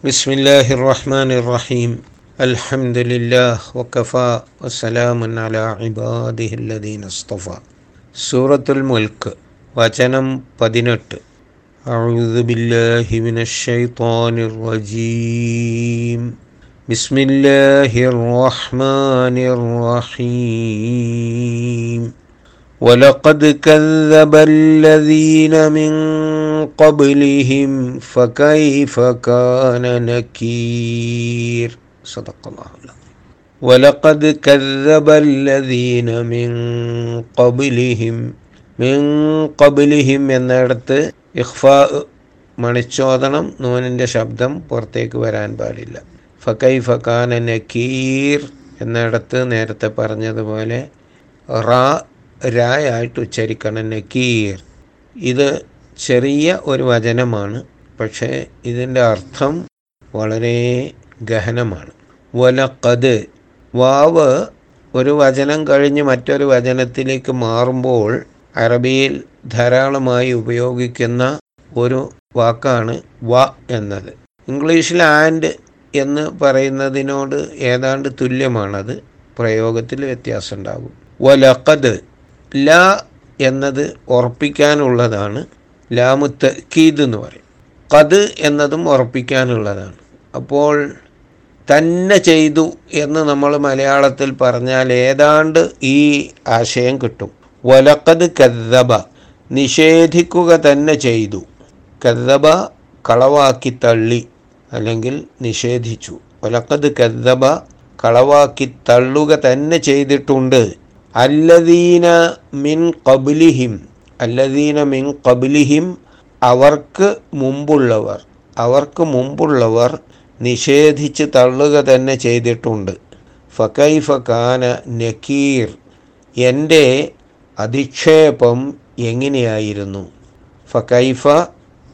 بسم الله الرحمن الرحيم. الحمد لله وكفى وسلام على عباده الذين اصطفى. سورة الملك وجنم بدنت أعوذ بالله من الشيطان الرجيم بسم الله الرحمن الرحيم ولقد كذب الذين من قبلهم فكيف كان نكير صدق الله العظيم ولقد كذب الذين من قبلهم من قبلهم എന്നിടത്ത് ഇഖ്ഫാ മണിച്ചോദനം നൂനിൻ്റെ ശബ്ദം പുറത്തേക്ക് വരാൻ പാടില്ല ഫക്കൈ ഫക്കാന നക്കീർ എന്നിടത്ത് നേരത്തെ പറഞ്ഞതുപോലെ റാ രായായിട്ട് ഉച്ചരിക്കണം നക്കീർ ഇത് ചെറിയ ഒരു വചനമാണ് പക്ഷേ ഇതിന്റെ അർത്ഥം വളരെ ഗഹനമാണ്. വലക്കത് വാവ് ഒരു വചനം കഴിഞ്ഞ് മറ്റൊരു വചനത്തിലേക്ക് മാറുമ്പോൾ അറബിയിൽ ധാരാളമായി ഉപയോഗിക്കുന്ന ഒരു വാക്കാണ് വ എന്നത്. ഇംഗ്ലീഷിൽ ആൻഡ് എന്ന് പറയുന്നതിനോട് ഏതാണ്ട് തുല്യമാണത്. പ്രയോഗത്തിൽ വ്യത്യാസം ഉണ്ടാകും വലക്കത് ല എന്നത് ഉറപ്പിക്കാനുള്ളതാണ്. ലാമുത്ത് കീദ് എന്ന് പറയും. കത് എന്നതും ഉറപ്പിക്കാനുള്ളതാണ്. അപ്പോൾ തന്നെ ചെയ്തു എന്ന് നമ്മൾ മലയാളത്തിൽ പറഞ്ഞാൽ ഏതാണ്ട് ഈ ആശയം കിട്ടും. വലക്കത് കദ്ദബ നിഷേധിക്കുക തന്നെ ചെയ്തു. കദ്ദബ കളവാക്കി തള്ളി അല്ലെങ്കിൽ നിഷേധിച്ചു. വലക്കത് കദ്ദബ കളവാക്കി തള്ളുക തന്നെ ചെയ്തിട്ടുണ്ട്. അല്ലദീന മിൻ കബിലിഹിം അല്ലദീന മിൻ കബിലിഹിം അവർക്ക് മുമ്പുള്ളവർ അവർക്ക് മുമ്പുള്ളവർ നിഷേധിച്ച് തള്ളുക തന്നെ ചെയ്തിട്ടുണ്ട്. ഫക്കൈഫ കാന നക്കീർ എന്റെ അധിക്ഷേപം എങ്ങനെയായിരുന്നു? ഫക്കൈഫ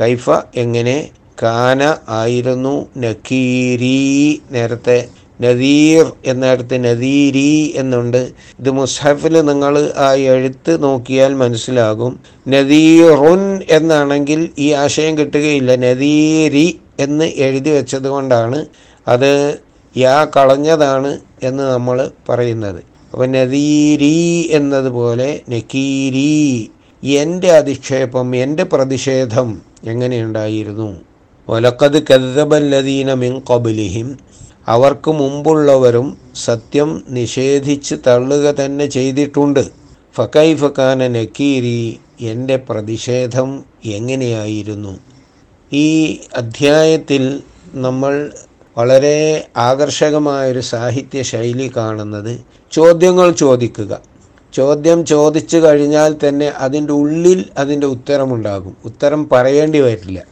കൈഫ എങ്ങനെ? കാന ആയിരുന്നു നക്കീരീ നേരത്തെ നദീർ എന്നിടത്ത് നദീരി എന്നുണ്ട്. ഇത് മുസ്ഹഫിൽ നിങ്ങൾ ആ എഴുത്ത് നോക്കിയാൽ മനസ്സിലാകും. നദീറുൻ എന്നാണെങ്കിൽ ഈ ആശയം കിട്ടുകയില്ല. നദീരി എന്ന് എഴുതി വെച്ചത് കൊണ്ടാണ് അത് യാ കളഞ്ഞതാണ് എന്ന് നമ്മൾ പറയുന്നത്. അപ്പം നദീരി എന്നതുപോലെ നക്കീരി എന്റെ അധിക്ഷേപം എന്റെ പ്രതിഷേധം എങ്ങനെയുണ്ടായിരുന്നു ഒലക്കത് കദ്ദബല്ലദീന മിൻ കബിലിഹിം അവർക്ക് മുമ്പുള്ളവരും സത്യം നിഷേധിച്ച് തള്ളുക തന്നെ ചെയ്തിട്ടുണ്ട്. ഫക്കൈ ഫക്കാന നക്കീരി എന്റെ പ്രതിഷേധം എങ്ങനെയായിരുന്നു? ഈ അധ്യായത്തിൽ നമ്മൾ വളരെ ആകർഷകമായൊരു സാഹിത്യ ശൈലി കാണുന്നത് ചോദ്യങ്ങൾ ചോദിക്കുക. ചോദ്യം ചോദിച്ചു കഴിഞ്ഞാൽ തന്നെ അതിന്റെ ഉള്ളിൽ അതിന്റെ ഉത്തരമുണ്ടാകും. ഉത്തരം പറയേണ്ടി വരില്ല.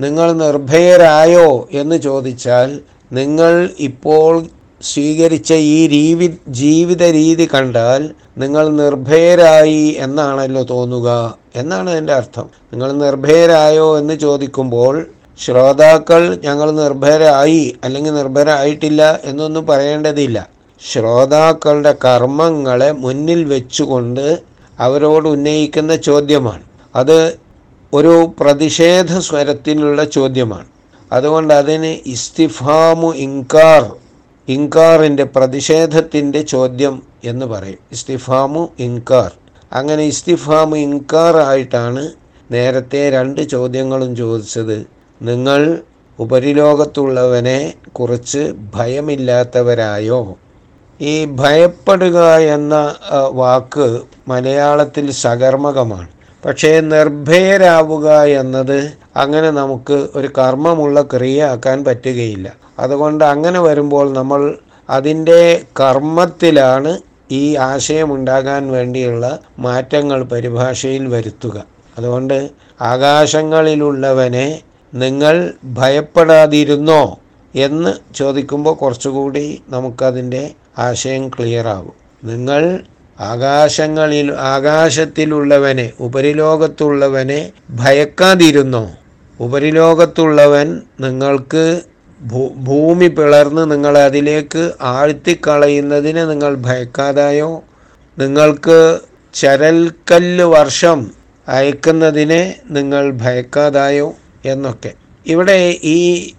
നിങ്ങൾ നിർഭയരായോ എന്ന് ചോദിച്ചാൽ നിങ്ങൾ ഇപ്പോൾ സ്വീകരിച്ച ഈ രീതി ജീവിത രീതി കണ്ടാൽ നിങ്ങൾ നിർഭയരായി എന്നാണല്ലോ തോന്നുക. എന്നാണ് എന്റെ അർത്ഥം. നിങ്ങൾ നിർഭയരായോ എന്ന് ചോദിക്കുമ്പോൾ ശ്രോതാക്കൾ ഞങ്ങൾ നിർഭയരായി അല്ലെങ്കിൽ നിർഭയരായിട്ടില്ല എന്നൊന്നും പറയേണ്ടതില്ല. ശ്രോതാക്കളുടെ കർമ്മങ്ങളെ മുന്നിൽ വെച്ചുകൊണ്ട് അവരോട് ഉന്നയിക്കുന്ന ചോദ്യമാണ്. അത് ഒരു പ്രതിഷേധ സ്വരത്തിലുള്ള ചോദ്യമാണ്. അതുകൊണ്ട് അതിന് ഇസ്തിഫാമു ഇൻകാർ ഇൻകാറിന്റെ പ്രതിഷേധത്തിന്റെ ചോദ്യം എന്ന് പറയും. ഇസ്തിഫാമു ഇൻകാർ. അങ്ങനെ ഇസ്തിഫാമു ഇൻകാർ ആയിട്ടാണ് നേരത്തെ രണ്ട് ചോദ്യങ്ങളും ചോദിച്ചത്. നിങ്ങൾ ഉപരിലോകത്തുള്ളവനെ കുറിച്ച് ഭയമില്ലാത്തവരായോ? ഈ ഭയപ്പെടുക എന്ന വാക്ക് മലയാളത്തിൽ സകർമ്മകമാണ്. പക്ഷേ നിർഭയരാവുക എന്നത് അങ്ങനെ നമുക്ക് ഒരു കർമ്മമുള്ള ക്രിയ ആക്കാൻ പറ്റുകയില്ല. അതുകൊണ്ട് അങ്ങനെ വരുമ്പോൾ നമ്മൾ അതിന്റെ കർമ്മത്തിലാണ് ഈ ആശയമുണ്ടാകാൻ വേണ്ടിയുള്ള മാറ്റങ്ങൾ പരിഭാഷയിൽ വരുത്തുക. അതുകൊണ്ട് ആകാശങ്ങളിലുള്ളവനെ നിങ്ങൾ ഭയപ്പെടാതിരുന്നോ എന്ന് ചോദിക്കുമ്പോൾ കുറച്ചുകൂടി നമുക്കതിന്റെ ആശയം ക്ലിയർ നിങ്ങൾ ആകാശങ്ങളിൽ ആകാശത്തിലുള്ളവനെ ഉപരിലോകത്തുള്ളവനെ ഭയക്കാതിരുന്നോ? ഉപരിലോകത്തുള്ളവൻ നിങ്ങൾക്ക് ഭൂമി പിളർന്ന് നിങ്ങളെ അതിലേക്ക് ആഴ്ത്തിക്കളയുന്നതിന് നിങ്ങൾ ഭയക്കാതായോ? നിങ്ങൾക്ക് ചരൽക്കല്ല് വർഷം അയക്കുന്നതിനെ നിങ്ങൾ ഭയക്കാതായോ? എന്നൊക്കെ. ഇവിടെ ഈ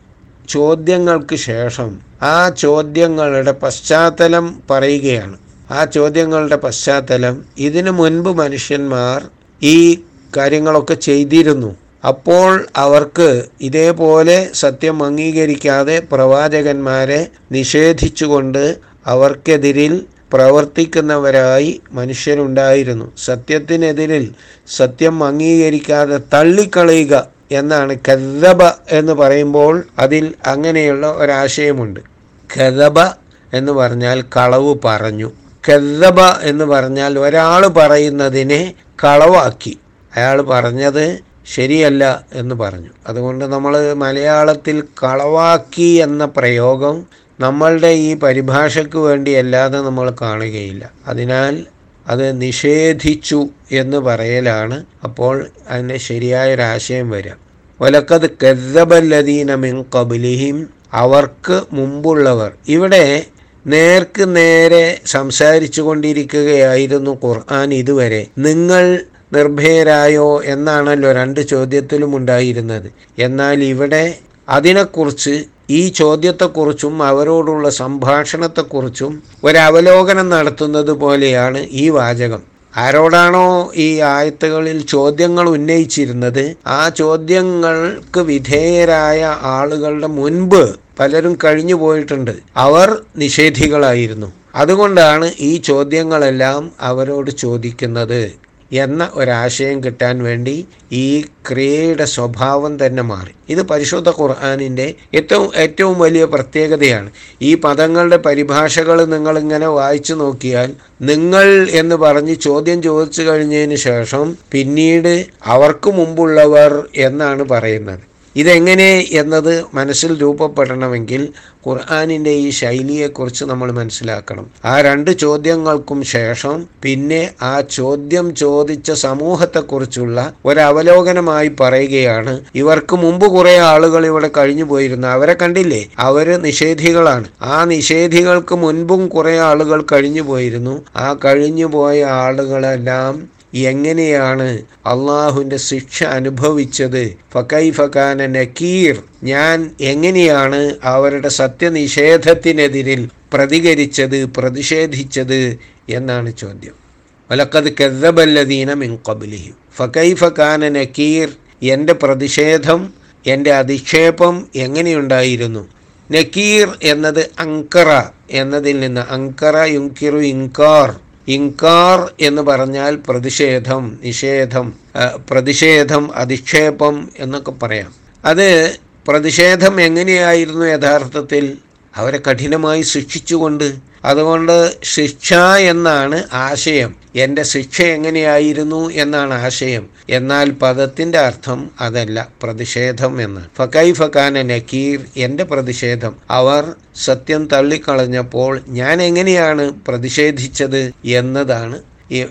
ചോദ്യങ്ങൾക്ക് ശേഷം ആ ചോദ്യങ്ങളുടെ പശ്ചാത്തലം പറയുകയാണ്. ആ ചോദ്യങ്ങളുടെ പശ്ചാത്തലം ഇതിനു മുൻപ് മനുഷ്യന്മാർ ഈ കാര്യങ്ങളൊക്കെ ചെയ്തിരുന്നു. അപ്പോൾ അവർക്ക് ഇതേപോലെ സത്യം അംഗീകരിക്കാതെ പ്രവാചകന്മാരെ നിഷേധിച്ചുകൊണ്ട് അവർക്കെതിരിൽ പ്രവർത്തിക്കുന്നവരായി മനുഷ്യരുണ്ടായിരുന്നു. സത്യത്തിനെതിരിൽ സത്യം അംഗീകരിക്കാതെ തള്ളിക്കളയുക എന്നാണ് കഥബ എന്ന് പറയുമ്പോൾ അതിൽ അങ്ങനെയുള്ള ഒരാശയമുണ്ട്. കഥബ എന്ന് പറഞ്ഞാൽ കളവ് പറഞ്ഞു. കഥബ എന്ന് പറഞ്ഞാൽ ഒരാൾ പറയുന്നതിനെ കളവാക്കി. അയാൾ പറഞ്ഞത് ശരിയല്ല എന്ന് പറഞ്ഞു. അതുകൊണ്ട് നമ്മൾ മലയാളത്തിൽ കളവാക്കി എന്ന പ്രയോഗം നമ്മളുടെ ഈ പരിഭാഷയ്ക്ക് വേണ്ടി അല്ലാതെ നമ്മൾ കാണുകയില്ല. അതിനാൽ അത് നിഷേധിച്ചു എന്ന് പറയലാണ്. അപ്പോൾ അതിന്റെ ശരിയായൊരാശയം വരിക ഒലക്കത് കെദ്ദബല്ലദീന മിൻ കബിലിഹിം അവർക്ക് മുമ്പുള്ളവർ. ഇവിടെ നേർക്ക് നേരെ സംസാരിച്ചു കൊണ്ടിരിക്കുകയായിരുന്നു ഖുർആൻ ഇതുവരെ. നിങ്ങൾ നിർഭയരായോ എന്നാണല്ലോ രണ്ട് ചോദ്യത്തിലും ഉണ്ടായിരുന്നത് എന്നാൽ ഇവിടെ അതിനെക്കുറിച്ച് ഈ ചോദ്യത്തെക്കുറിച്ചും അവരോടുള്ള സംഭാഷണത്തെക്കുറിച്ചും ഒരവലോകനം നടത്തുന്നത് പോലെയാണ് ഈ വാചകം. ആരോടാണോ ഈ ആയത്തുകളിൽ ചോദ്യങ്ങൾ ഉന്നയിച്ചിരുന്നത് ആ ചോദ്യങ്ങൾക്ക് വിധേയരായ ആളുകളുടെ മുൻപ് പലരും കഴിഞ്ഞു പോയിട്ടുണ്ട്. അവർ നിഷേധികളായിരുന്നു. അതുകൊണ്ടാണ് ഈ ചോദ്യങ്ങളെല്ലാം അവരോട് ചോദിക്കുന്നത്. എന്ന ഒരാശയം കിട്ടാൻ വേണ്ടി ഈ ക്രിയയുടെ സ്വഭാവം തന്നെ മാറി. ഇത് പരിശുദ്ധ ഖുർആാനിന്റെ ഏറ്റവും ഏറ്റവും വലിയ പ്രത്യേകതയാണ്. ഈ പദങ്ങളുടെ പരിഭാഷകൾ നിങ്ങളിങ്ങനെ വായിച്ചു നോക്കിയാൽ നിങ്ങൾ എന്ന് പറഞ്ഞ് ചോദ്യം ചോദിച്ചു കഴിഞ്ഞതിന് ശേഷം പിന്നീട് അവർക്ക് മുമ്പുള്ളവർ എന്നാണ് പറയുന്നത്. ഇതെങ്ങനെ എന്നത് മനസ്സിൽ രൂപപ്പെടണമെങ്കിൽ ഖുർആാനിന്റെ ഈ ശൈലിയെക്കുറിച്ച് നമ്മൾ മനസ്സിലാക്കണം. ആ രണ്ട് ചോദ്യങ്ങൾക്കും ശേഷം പിന്നെ ആ ചോദ്യം ചോദിച്ച സമൂഹത്തെക്കുറിച്ചുള്ള ഒരവലോകനമായി പറയുകയാണ്. ഇവർക്ക് മുമ്പ് കുറേ ആളുകൾ ഇവിടെ കഴിഞ്ഞു പോയിരുന്നു. അവരെ കണ്ടില്ലേ? അവർ നിഷേധികളാണ്. ആ നിഷേധികൾക്ക് മുൻപും കുറേ ആളുകൾ കഴിഞ്ഞു പോയിരുന്നു. ആ കഴിഞ്ഞു പോയ ആളുകളെല്ലാം എങ്ങനെയാണ് അള്ളാഹുവിന്റെ ശിക്ഷ അനുഭവിച്ചത്? ഫക്കൈ ഫക്കാന നക്കീർ. ഞാൻ എങ്ങനെയാണ് അവരുടെ സത്യനിഷേധത്തിനെതിരിൽ പ്രതികരിച്ചത് പ്രതിഷേധിച്ചത് എന്നാണ് ചോദ്യം. വലക്കത് കെദ്ദബല്ലദീന മിൻ കബിലിഹിം ഫക്കൈ ഫക്കാന നക്കീർ എന്റെ പ്രതിഷേധം എന്റെ അധിക്ഷേപം എങ്ങനെയുണ്ടായിരുന്നു? നക്കീർ എന്നത് അങ്കറ എന്നതിൽ നിന്ന് അങ്കറ യുങ്കിറു ഇൻകാർ ഇൻകാർ എന്ന് പറഞ്ഞാൽ പ്രതിഷേധം നിഷേധം പ്രതിഷേധം അധിക്ഷേപം എന്നൊക്കെ പറയാം. അത് പ്രതിഷേധം എങ്ങനെയായിരുന്നു യഥാർത്ഥത്തിൽ? അവരെ കഠിനമായി ശിക്ഷിച്ചുകൊണ്ട്. അതുകൊണ്ട് ശിക്ഷ എന്നാണ് ആശയം. എന്റെ ശിക്ഷ എങ്ങനെയായിരുന്നു എന്നാണ് ആശയം. എന്നാൽ പദത്തിന്റെ അർത്ഥം അതല്ല പ്രതിഷേധം എന്ന്. ഫക്കൈ ഫക്കാന നക്കീർ എന്റെ പ്രതിഷേധം. അവർ സത്യം തള്ളിക്കളഞ്ഞപ്പോൾ ഞാൻ എങ്ങനെയാണ് പ്രതിഷേധിച്ചത് എന്നതാണ് ഈ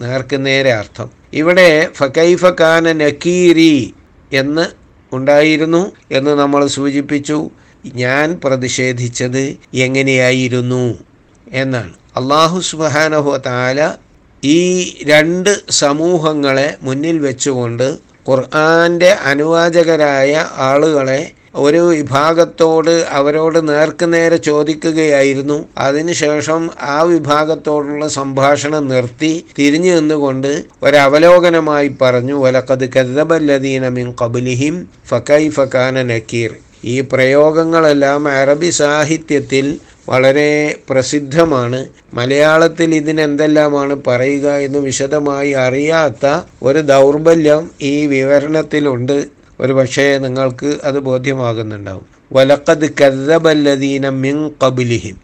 നേർക്ക് നേരെ അർത്ഥം. ഇവിടെ ഫക്കൈ ഫക്കാന നക്കീരി എന്ന് ഉണ്ടായിരുന്നു എന്ന് നമ്മൾ സൂചിപ്പിച്ചു. ഞാൻ പ്രതിഷേധിച്ചത് എങ്ങനെയായിരുന്നു എന്നാണ്. അള്ളാഹു സുബാനഹു താല ഈ രണ്ട് സമൂഹങ്ങളെ മുന്നിൽ വെച്ചുകൊണ്ട് ഖുർആന്റെ അനുവാചകരായ ആളുകളെ ഒരു വിഭാഗത്തോട് അവരോട് നേർക്കുനേരെ ചോദിക്കുകയായിരുന്നു. അതിനുശേഷം ആ വിഭാഗത്തോടുള്ള സംഭാഷണം നിർത്തി തിരിഞ്ഞു നിന്നുകൊണ്ട് ഒരവലോകനമായി പറഞ്ഞു വലക്കത് കരുതബല്ലദീന മിൻ കബുലിഹിം ഫക്കൈ ഫക്കാന നക്കീർ. ഈ പ്രയോഗങ്ങളെല്ലാം അറബി സാഹിത്യത്തിൽ വളരെ പ്രസിദ്ധമാണ്. മലയാളത്തിൽ ഇതിനെന്തെല്ലാമാണ് പറയുക എന്ന് വിശദമായി അറിയാത്ത ഒരു ദൗർബല്യം ഈ വിവരണത്തിലുണ്ട്. ഒരു പക്ഷേ നിങ്ങൾക്ക് അത് ബോധ്യമാകുന്നുണ്ടാവും. വലക്കത് കദ്ദബല്ലദീന മിൻ കബിലിഹിം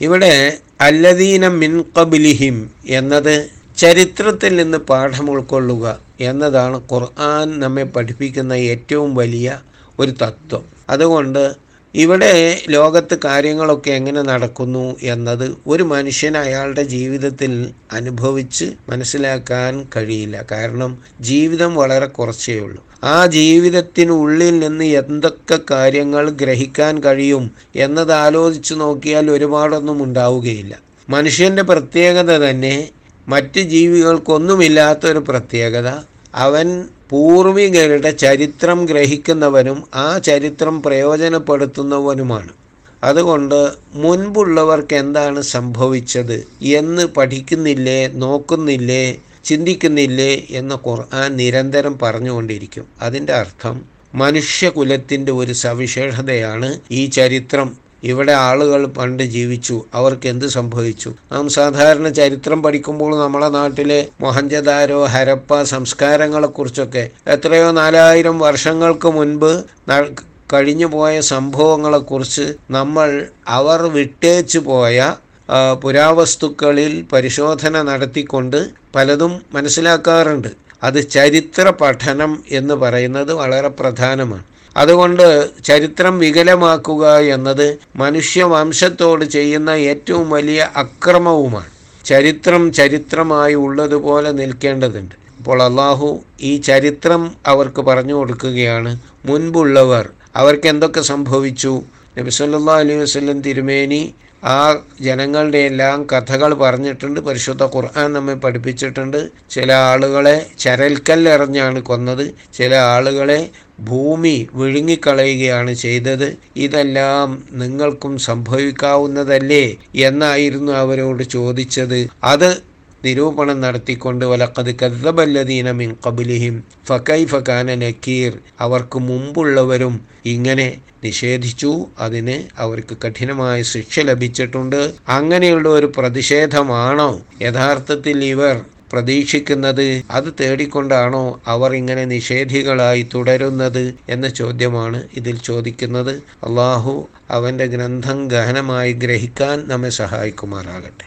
ഇവിടെ അല്ലദീന മിൻ കബിലിഹിം എന്നത് ചരിത്രത്തിൽ നിന്ന് പാഠം ഉൾക്കൊള്ളുക എന്നതാണ് ഖുർആൻ നമ്മെ പഠിപ്പിക്കുന്ന ഏറ്റവും വലിയ ഒരു തത്വം. അതുകൊണ്ട് ഇവിടെ ലോകത്ത് കാര്യങ്ങളൊക്കെ എങ്ങനെ നടക്കുന്നു എന്നത് ഒരു മനുഷ്യൻ അയാളുടെ ജീവിതത്തിൽ അനുഭവിച്ച് മനസ്സിലാക്കാൻ കഴിയില്ല. കാരണം ജീവിതം വളരെ കുറച്ചേ ഉള്ളൂ. ആ ജീവിതത്തിനുള്ളിൽ നിന്ന് എന്തൊക്കെ കാര്യങ്ങൾ ഗ്രഹിക്കാൻ കഴിയും എന്നത് ആലോചിച്ച് നോക്കിയാൽ ഒരുപാടൊന്നും ഉണ്ടാവുകയില്ല. മനുഷ്യന്റെ പ്രത്യേകത തന്നെ മറ്റ് ജീവികൾക്കൊന്നുമില്ലാത്തൊരു പ്രത്യേകത അവൻ പൂർവികരുടെ ചരിത്രം ഗ്രഹിക്കുന്നവനും ആ ചരിത്രം പ്രയോജനപ്പെടുത്തുന്നവനുമാണ്. അതുകൊണ്ട് മുൻപുള്ളവർക്ക് എന്താണ് സംഭവിച്ചത് എന്ന് പഠിക്കുന്നില്ലേ നോക്കുന്നില്ലേ ചിന്തിക്കുന്നില്ലേ എന്ന് ഖുർആൻ നിരന്തരം പറഞ്ഞുകൊണ്ടിരിക്കും. അതിന്റെ അർത്ഥം മനുഷ്യകുലത്തിന്റെ ഒരു സവിശേഷതയാണ് ഈ ചരിത്രം. ഇവിടെ ആളുകൾ പണ്ട് ജീവിച്ചു. അവർക്ക് എന്ത് സംഭവിച്ചു? നാം സാധാരണ ചരിത്രം പഠിക്കുമ്പോൾ നമ്മളെ നാട്ടിലെ മൊഹഞ്ചദാരോ ഹരപ്പ സംസ്കാരങ്ങളെക്കുറിച്ചൊക്കെ എത്രയോ നാലായിരം വർഷങ്ങൾക്ക് മുൻപ് കഴിഞ്ഞു പോയ സംഭവങ്ങളെക്കുറിച്ച് നമ്മൾ അവർ വിട്ടേച്ചു പോയ പുരാവസ്തുക്കളിൽ പരിശോധന നടത്തിക്കൊണ്ട് പലതും മനസ്സിലാക്കാറുണ്ട്. അത് ചരിത്ര പഠനം എന്ന് പറയുന്നത് വളരെ പ്രധാനമാണ്. അതുകൊണ്ട് ചരിത്രം വികലമാക്കുക എന്നത് മനുഷ്യവംശത്തോട് ചെയ്യുന്ന ഏറ്റവും വലിയ അക്രമവുമാണ്. ചരിത്രം ചരിത്രമായി ഉള്ളതുപോലെ നിൽക്കേണ്ടതുണ്ട്. അപ്പോൾ അള്ളാഹു ഈ ചരിത്രം അവർക്ക് പറഞ്ഞു കൊടുക്കുകയാണ്. മുൻപുള്ളവർ അവർക്ക് എന്തൊക്കെ സംഭവിച്ചു? നബി സല്ലാ അലൈഹി വസ്ലം തിരുമേനി ആ ജനങ്ങളുടെ എല്ലാം കഥകൾ പറഞ്ഞിട്ടുണ്ട്. പരിശുദ്ധ ഖുർആൻ നമ്മെ പഠിപ്പിച്ചിട്ടുണ്ട്. ചില ആളുകളെ ചരൽക്കല്ലെറിഞ്ഞാണ് കൊന്നത്. ചില ആളുകളെ ഭൂമി വിഴുങ്ങിക്കളയുകയാണ് ചെയ്തത്. ഇതെല്ലാം നിങ്ങൾക്കും സംഭവിക്കാവുന്നതല്ലേ എന്നായിരുന്നു അവരോട് ചോദിച്ചത്. അത് നിരൂപണം നടത്തിക്കൊണ്ട് വലക്കത് കദ്ദബല്ലദീന മിൻ കബിലിഹിം ഫക്കൈ കാന നക്കീർ അവർക്ക് മുമ്പുള്ളവരും ഇങ്ങനെ നിഷേധിച്ചു. അതിന് അവർക്ക് കഠിനമായ ശിക്ഷ ലഭിച്ചിട്ടുണ്ട്. അങ്ങനെയുള്ള ഒരു പ്രതിഷേധമാണോ? യഥാർത്ഥത്തിൽ ഇവർ പ്രതീക്ഷിക്കുന്നത്. അത് തേടിക്കൊണ്ടാണോ അവർ ഇങ്ങനെ നിഷേധികളായി തുടരുന്നത് എന്ന ചോദ്യമാണ് ഇതിൽ ചോദിക്കുന്നത്. അള്ളാഹു അവന്റെ ഗ്രന്ഥം ഗഹനമായി ഗ്രഹിക്കാൻ നമ്മെ സഹായിക്കുമാറാകട്ടെ.